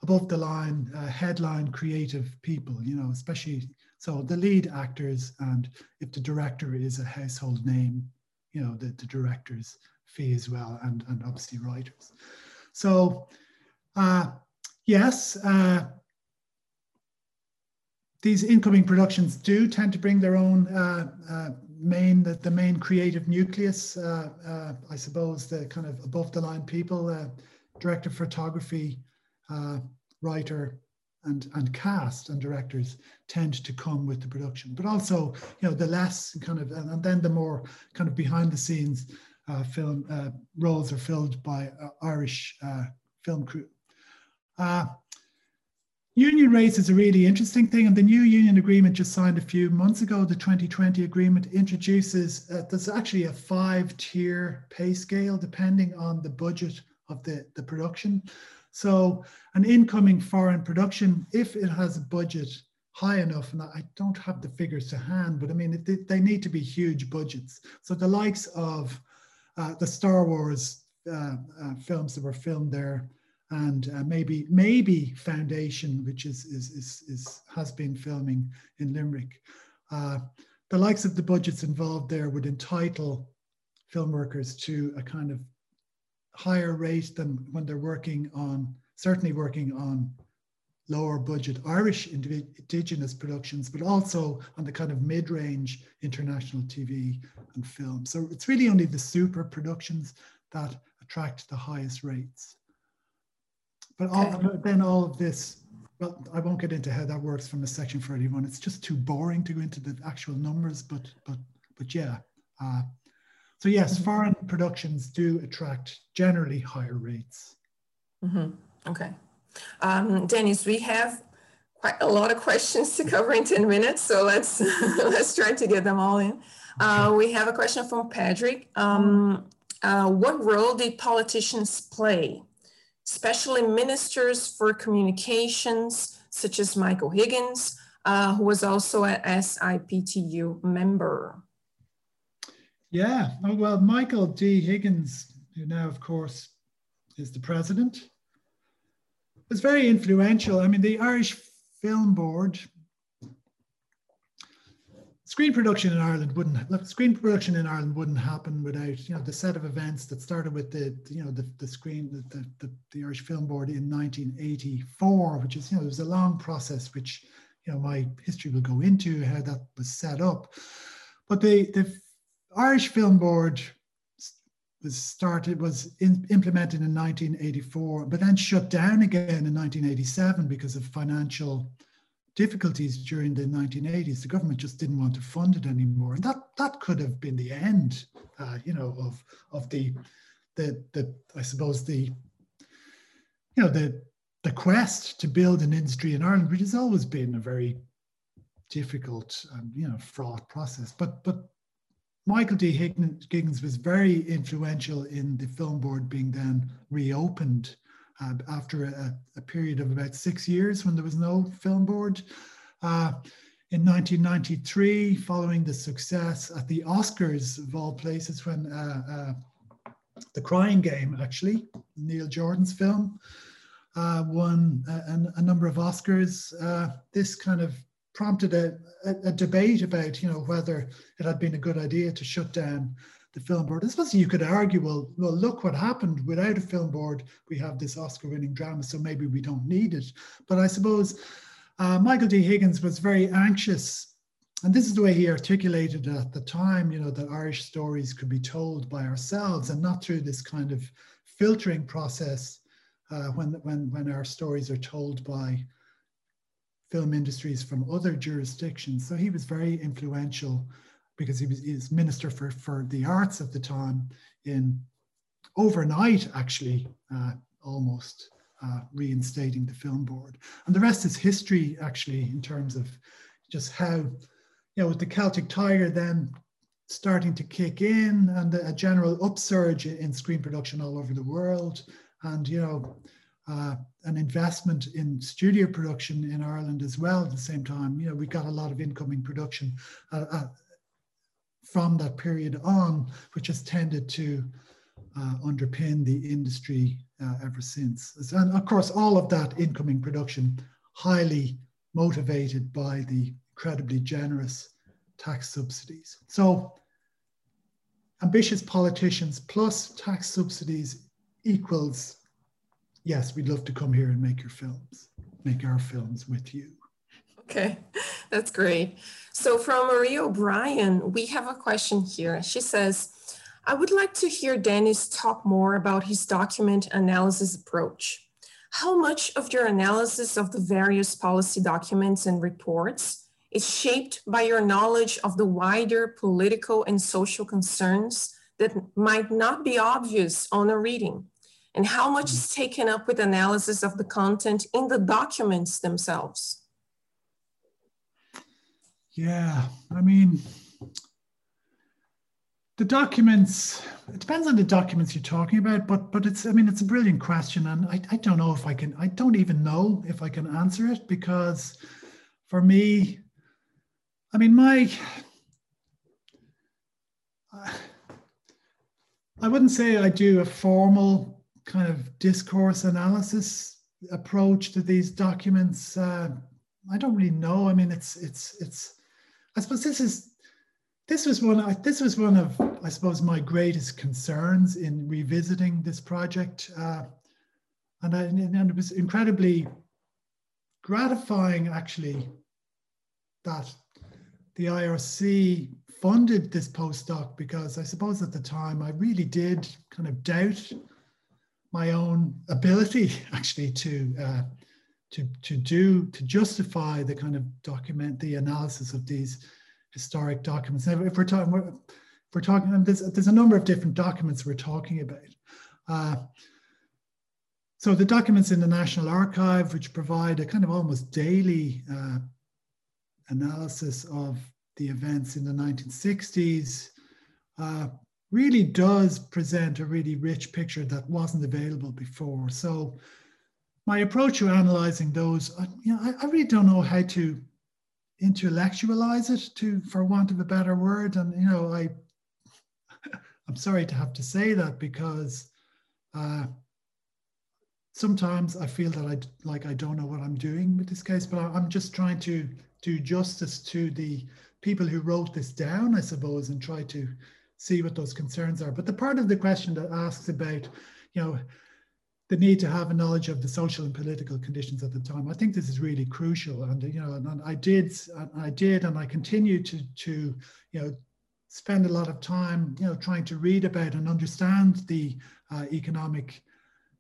above the line uh, headline creative people, you know, especially so the lead actors and if the director is a household name, you know, the, the director's fee as well, and and obviously writers. So uh, yes, uh, these incoming productions do tend to bring their own uh, uh, main the, the main creative nucleus. Uh, uh, I suppose the kind of above the line people, uh, director, photography, writer, and and cast and directors tend to come with the production. But also, you know, the less kind of and, and then the more kind of behind the scenes uh, film uh, roles are filled by Irish film crew. Union rates is a really interesting thing, and the new union agreement just signed a few months ago, the 2020 agreement, introduces uh, there's actually a five tier pay scale depending on the budget of the, the production. So, an incoming foreign production, if it has a budget high enough, and I don't have the figures to hand, but I mean, it, they need to be huge budgets. So, the likes of uh, the Star Wars uh, uh, films that were filmed there, and uh, maybe maybe Foundation, which is, is is is has been filming in Limerick. Uh, the likes of the budgets involved there would entitle film workers to a kind of higher rate than when they're working on certainly working on lower budget Irish indigenous productions, but also on the kind of mid-range international TV and film. So it's really only the super productions that attract the highest rates. But all, then all of this, well, I won't get into how that works from a section 31. It's just too boring to go into the actual numbers, but but but yeah. Uh, so yes, mm-hmm. foreign productions do attract generally higher rates. Mm-hmm. Okay. Um, Dennis, we have quite a lot of questions to cover in 10 minutes, so let's let's try to get them all in. Uh, we have a question from Patrick. Um, uh, what role did politicians play especially ministers for communications, such as Michael Higgins, uh, who was also a SIPTU member. Yeah, oh, well, Michael D. Higgins, who now, of course, is the president, was very influential. I mean, the Irish Film Board screen production in Ireland wouldn't look, screen production in Ireland wouldn't happen without you know the set of events that started with the you know the, the screen the, the, the Irish Film Board in 1984 which is you know it was a long process which you know my history will go into how that was set up. But the the Irish Film Board was started was in, implemented in 1984 but then shut down again in 1987 because of financial difficulties during the 1980s, the government just didn't want to fund it anymore, and that that could have been the end, uh, you know, of of the the the I suppose the you know the the quest to build an industry in Ireland, which has always been a very difficult you know fraught process, but but Michael D. Higgins was very influential in the film board being then reopened uh, after a, a, period of about six years when there was no film board. Uh, in 1993, following the success at the Oscars of all places, when uh, uh, The Crying Game, actually, Neil Jordan's film, uh, won a, a, number of Oscars, this kind of prompted a, a, a, debate about, you know, whether it had been a good idea to shut down the film board. I suppose you could argue, well, well, look what happened. Without a film board, we have this Oscar-winning drama, so maybe we don't need it. But I suppose uh, Michael D. Higgins was very anxious, and this is the way he articulated at the time. You know, that Irish stories could be told by ourselves and not through this kind of filtering process uh, when when when our stories are told by film industries from other jurisdictions. So he was very influential because he was, he was minister for, for the arts at the time in overnight, actually, uh, almost uh, reinstating the film board. And the rest is history, actually, in terms of just how, you know, with the Celtic Tiger then starting to kick in and a general upsurge in screen production all over the world. And, you know, uh, an investment in studio production in Ireland as well at the same time. You know, we got a lot of incoming production uh, uh, from that period on, which has tended to uh, underpin the industry uh, ever since. And of course, all of that incoming production highly motivated by the incredibly generous tax subsidies. So ambitious politicians plus tax subsidies equals, yes, we'd love to come here and make your films, make our films with you. Okay, that's great. So from Marie O'Brien, we have a question here. She says, I would like to hear Dennis talk more about his document analysis approach. How much of your analysis of the various policy documents and reports is shaped by your knowledge of the wider political and social concerns that might not be obvious on a reading? And how much is taken up with analysis of the content in the documents themselves? Yeah, I mean, the documents. It depends on the documents you're talking about, but but it's. I mean, it's a brilliant question, and I, I don't know if I can. I don't even know if I can answer it because, for me, I mean, my. I wouldn't say I do a formal kind of discourse analysis approach to these documents. Uh, I don't really know. I mean, it's it's it's I suppose this is this was one this was one of I suppose my greatest concerns in revisiting this project, uh, and, I, and it was incredibly gratifying actually that the IRC funded this postdoc because I suppose at the time I really did kind of doubt my own ability actually to uh, to, to do, to justify the kind of document, the analysis of these historic documents. Now, if we're talking, we're, if we're talking, there's, there's a number of different documents we're talking about. Uh, so the documents in the National Archive, which provide a kind of almost daily uh, analysis of the events in the 1960s, uh, really does present a really rich picture that wasn't available before. So my approach to analyzing those, I, you know, I, I, really don't know how to intellectualize it, to for want of a better word. And you know, I, I'm sorry to have to say that because uh, sometimes I feel that I like I don't know what I'm doing with this case, but I, I'm just trying to do justice to the people who wrote this down, I suppose, and try to see what those concerns are. But the part of the question that asks about, you know, the need to have a knowledge of the social and political conditions at the time. I think this is really crucial, and you know, and I did, and I did, and I continue to to you know spend a lot of time you know trying to read about and understand the uh, economic,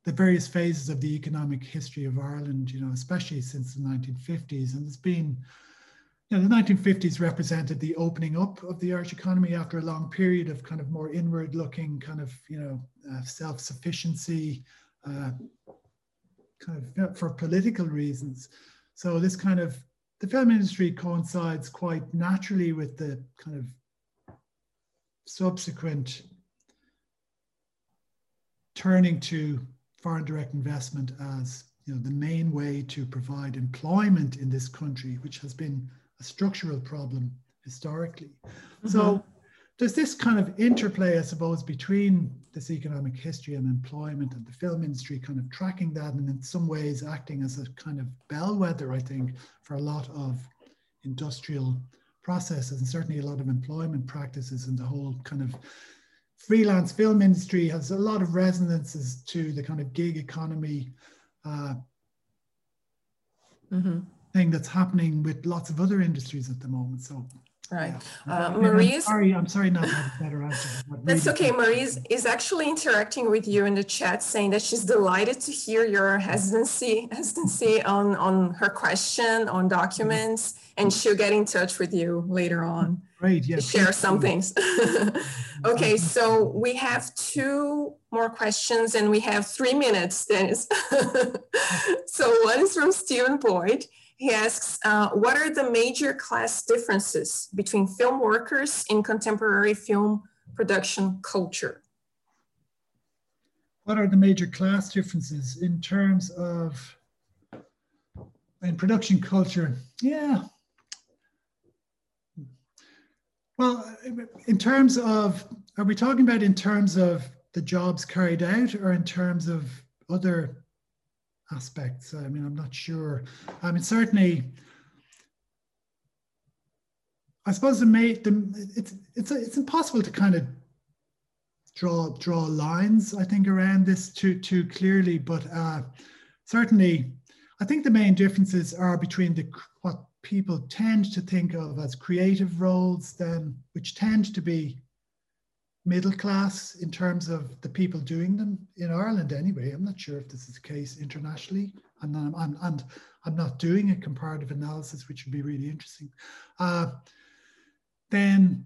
the various phases of the economic history of Ireland. You know, especially since the 1950s, and it's been. You know, the 1950s represented the opening up of the Irish economy after a long period of kind of more inward-looking, kind of you know, uh, self-sufficiency, uh, kind of for political reasons. So this kind of the film industry coincides quite naturally with the kind of subsequent turning to foreign direct investment as you know the main way to provide employment in this country, which has been a structural problem historically. Mm-hmm. So there's this kind of interplay, I suppose, between this economic history and employment and the film industry kind of tracking that and in some ways acting as a kind of bellwether, I think, for a lot of industrial processes and certainly a lot of employment practices and the whole kind of freelance film industry has a lot of resonances to the kind of gig economy uh, mm-hmm. thing that's happening with lots of other industries at the moment. So Right. Uh, Marie I'm sorry, I'm sorry not have a better answer. That's okay. Marie is actually interacting with you in the chat saying that she's delighted to hear your hesitancy, hesitancy on, on her question on documents and she'll get in touch with you later on. Great, yeah. share some things. okay, so we have two more questions and we have three minutes, Dennis. so one is from Stephen Boyd. He asks, uh, what are the major class differences between film workers in contemporary film production culture? What are the major class differences in terms of in production culture? Yeah. Well, in terms of, are we talking about in terms of the jobs carried out or in terms of other aspects. I mean, I'm not sure. I mean, certainly, I suppose the, the it's it's it's impossible to kind of draw draw lines. I think around this too too clearly, but uh, certainly, I think the main differences are between the what people tend to think of as creative roles, then which tend to be middle class in terms of the people doing them in Ireland anyway. I'm not sure if this is the case internationally, and I'm, I'm, and I'm not doing a comparative analysis, which would be really interesting. Uh, then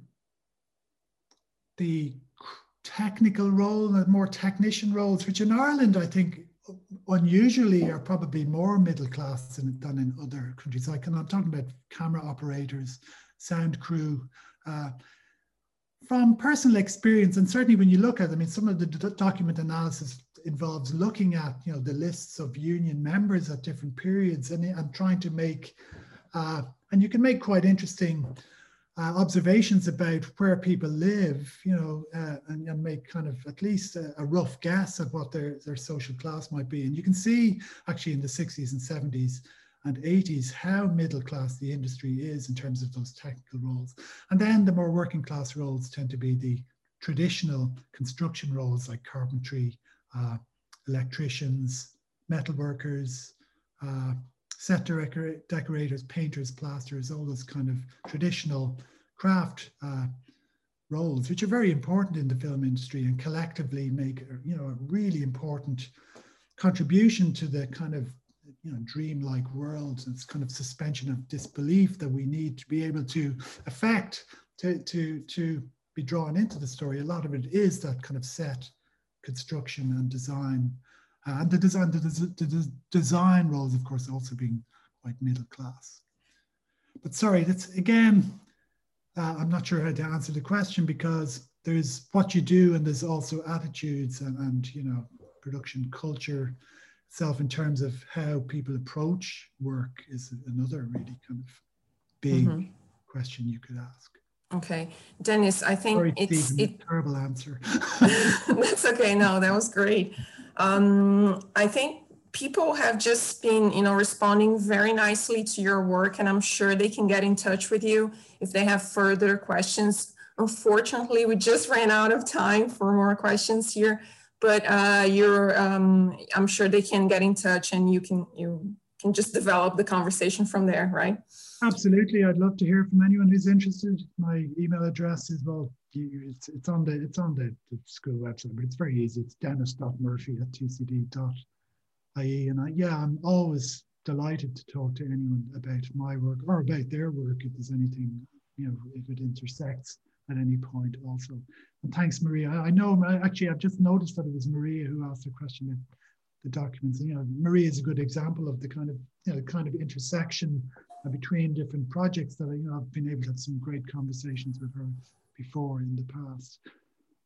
the technical role, the more technician roles, which in Ireland I think unusually are probably more middle class than, than in other countries. Like, and I'm talking about camera operators, sound crew. Uh, from personal experience, and certainly when you look at, I mean, some of the document analysis involves looking at, you know, the lists of union members at different periods and, and trying to make, uh, and you can make quite interesting uh, observations about where people live, you know, uh, and, and, make kind of at least a, a, rough guess at what their, their social class might be. And you can see actually in the 60s and 70s, and 80s how middle class the industry is in terms of those technical roles. And then the more working class roles tend to be the traditional construction roles like carpentry, uh, electricians, metal workers, uh, set decor decorators, painters, plasterers, all those kind of traditional craft uh, roles, which are very important in the film industry and collectively make you know a really important contribution to the kind of you know dreamlike worlds it's kind of suspension of disbelief that we need to be able to affect to to to be drawn into the story. A lot of it is that kind of set construction and design. Uh, and the design the, the, the design roles of course also being quite middle class. But sorry that's again uh, i'm not sure how to answer the question because there's what you do and there's also attitudes and, and you know production culture itself in terms of how people approach work is another really kind of big mm-hmm. question you could ask. Okay, Dennis, I think Sorry, it's Stephen, it, terrible answer. that's okay. No, that was great. Um, I think people have just been, you know, responding very nicely to your work, and I'm sure they can get in touch with you if they have further questions. Unfortunately, we just ran out of time for more questions here but uh, you're um, i'm sure they can get in touch and you can you can just develop the conversation from there right? Absolutely. I'd love to hear from anyone who's interested. My email address is well it's, it's on the it's on the, the school website but it's very easy. It's dennis.murphy at tcd.ie and I, yeah i'm always delighted to talk to anyone about my work or about their work if there's anything you know if it intersects at any point also. And thanks, Maria. I know, actually, I've just noticed that it was Maria who asked the question of the documents. You know, Maria is a good example of the kind of, you know, kind of intersection between different projects that, you know, I've been able to have some great conversations with her before in the past.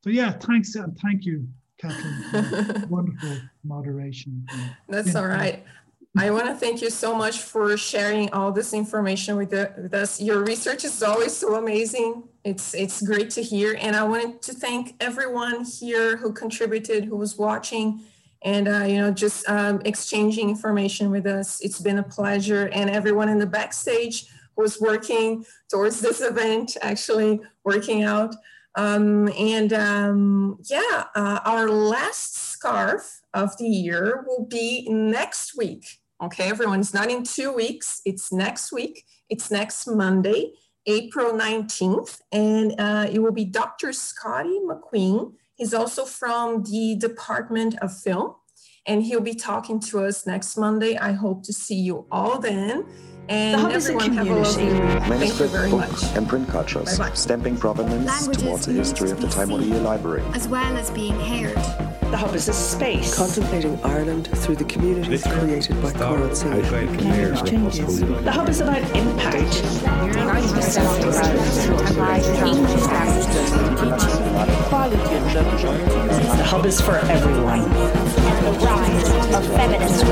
So yeah, thanks and thank you Kathleen, wonderful moderation. That's all right. I want to thank you so much for sharing all this information with, the, with, us. Your research is always so amazing. It's it's great to hear, and I wanted to thank everyone here who contributed, who was watching, and uh, you know just um, exchanging information with us. It's been a pleasure, and everyone in the backstage who was working towards this event, actually working out. Um, and um, yeah, uh, our last scarf of the year will be next week. Okay, everyone, it's not in two weeks, it's next week. It's next Monday, April 19th, and uh, it will be Dr. Scotty McQueen. He's also from the Department of Film, and he'll be talking to us next Monday. I hope to see you all then. And the everyone have a week. Manuscript, book, much. and print cultures, Bye-bye. stamping provenance Languages towards the history of the be Time seen. Year Library. as well as being heard. The hub is a space. Contemplating Ireland through the communities created by Coral Sea. The changes. The hub is about impact. The hub is for everyone. the rise of feminism.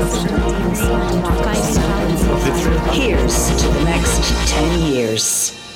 Here's to the next 10 years.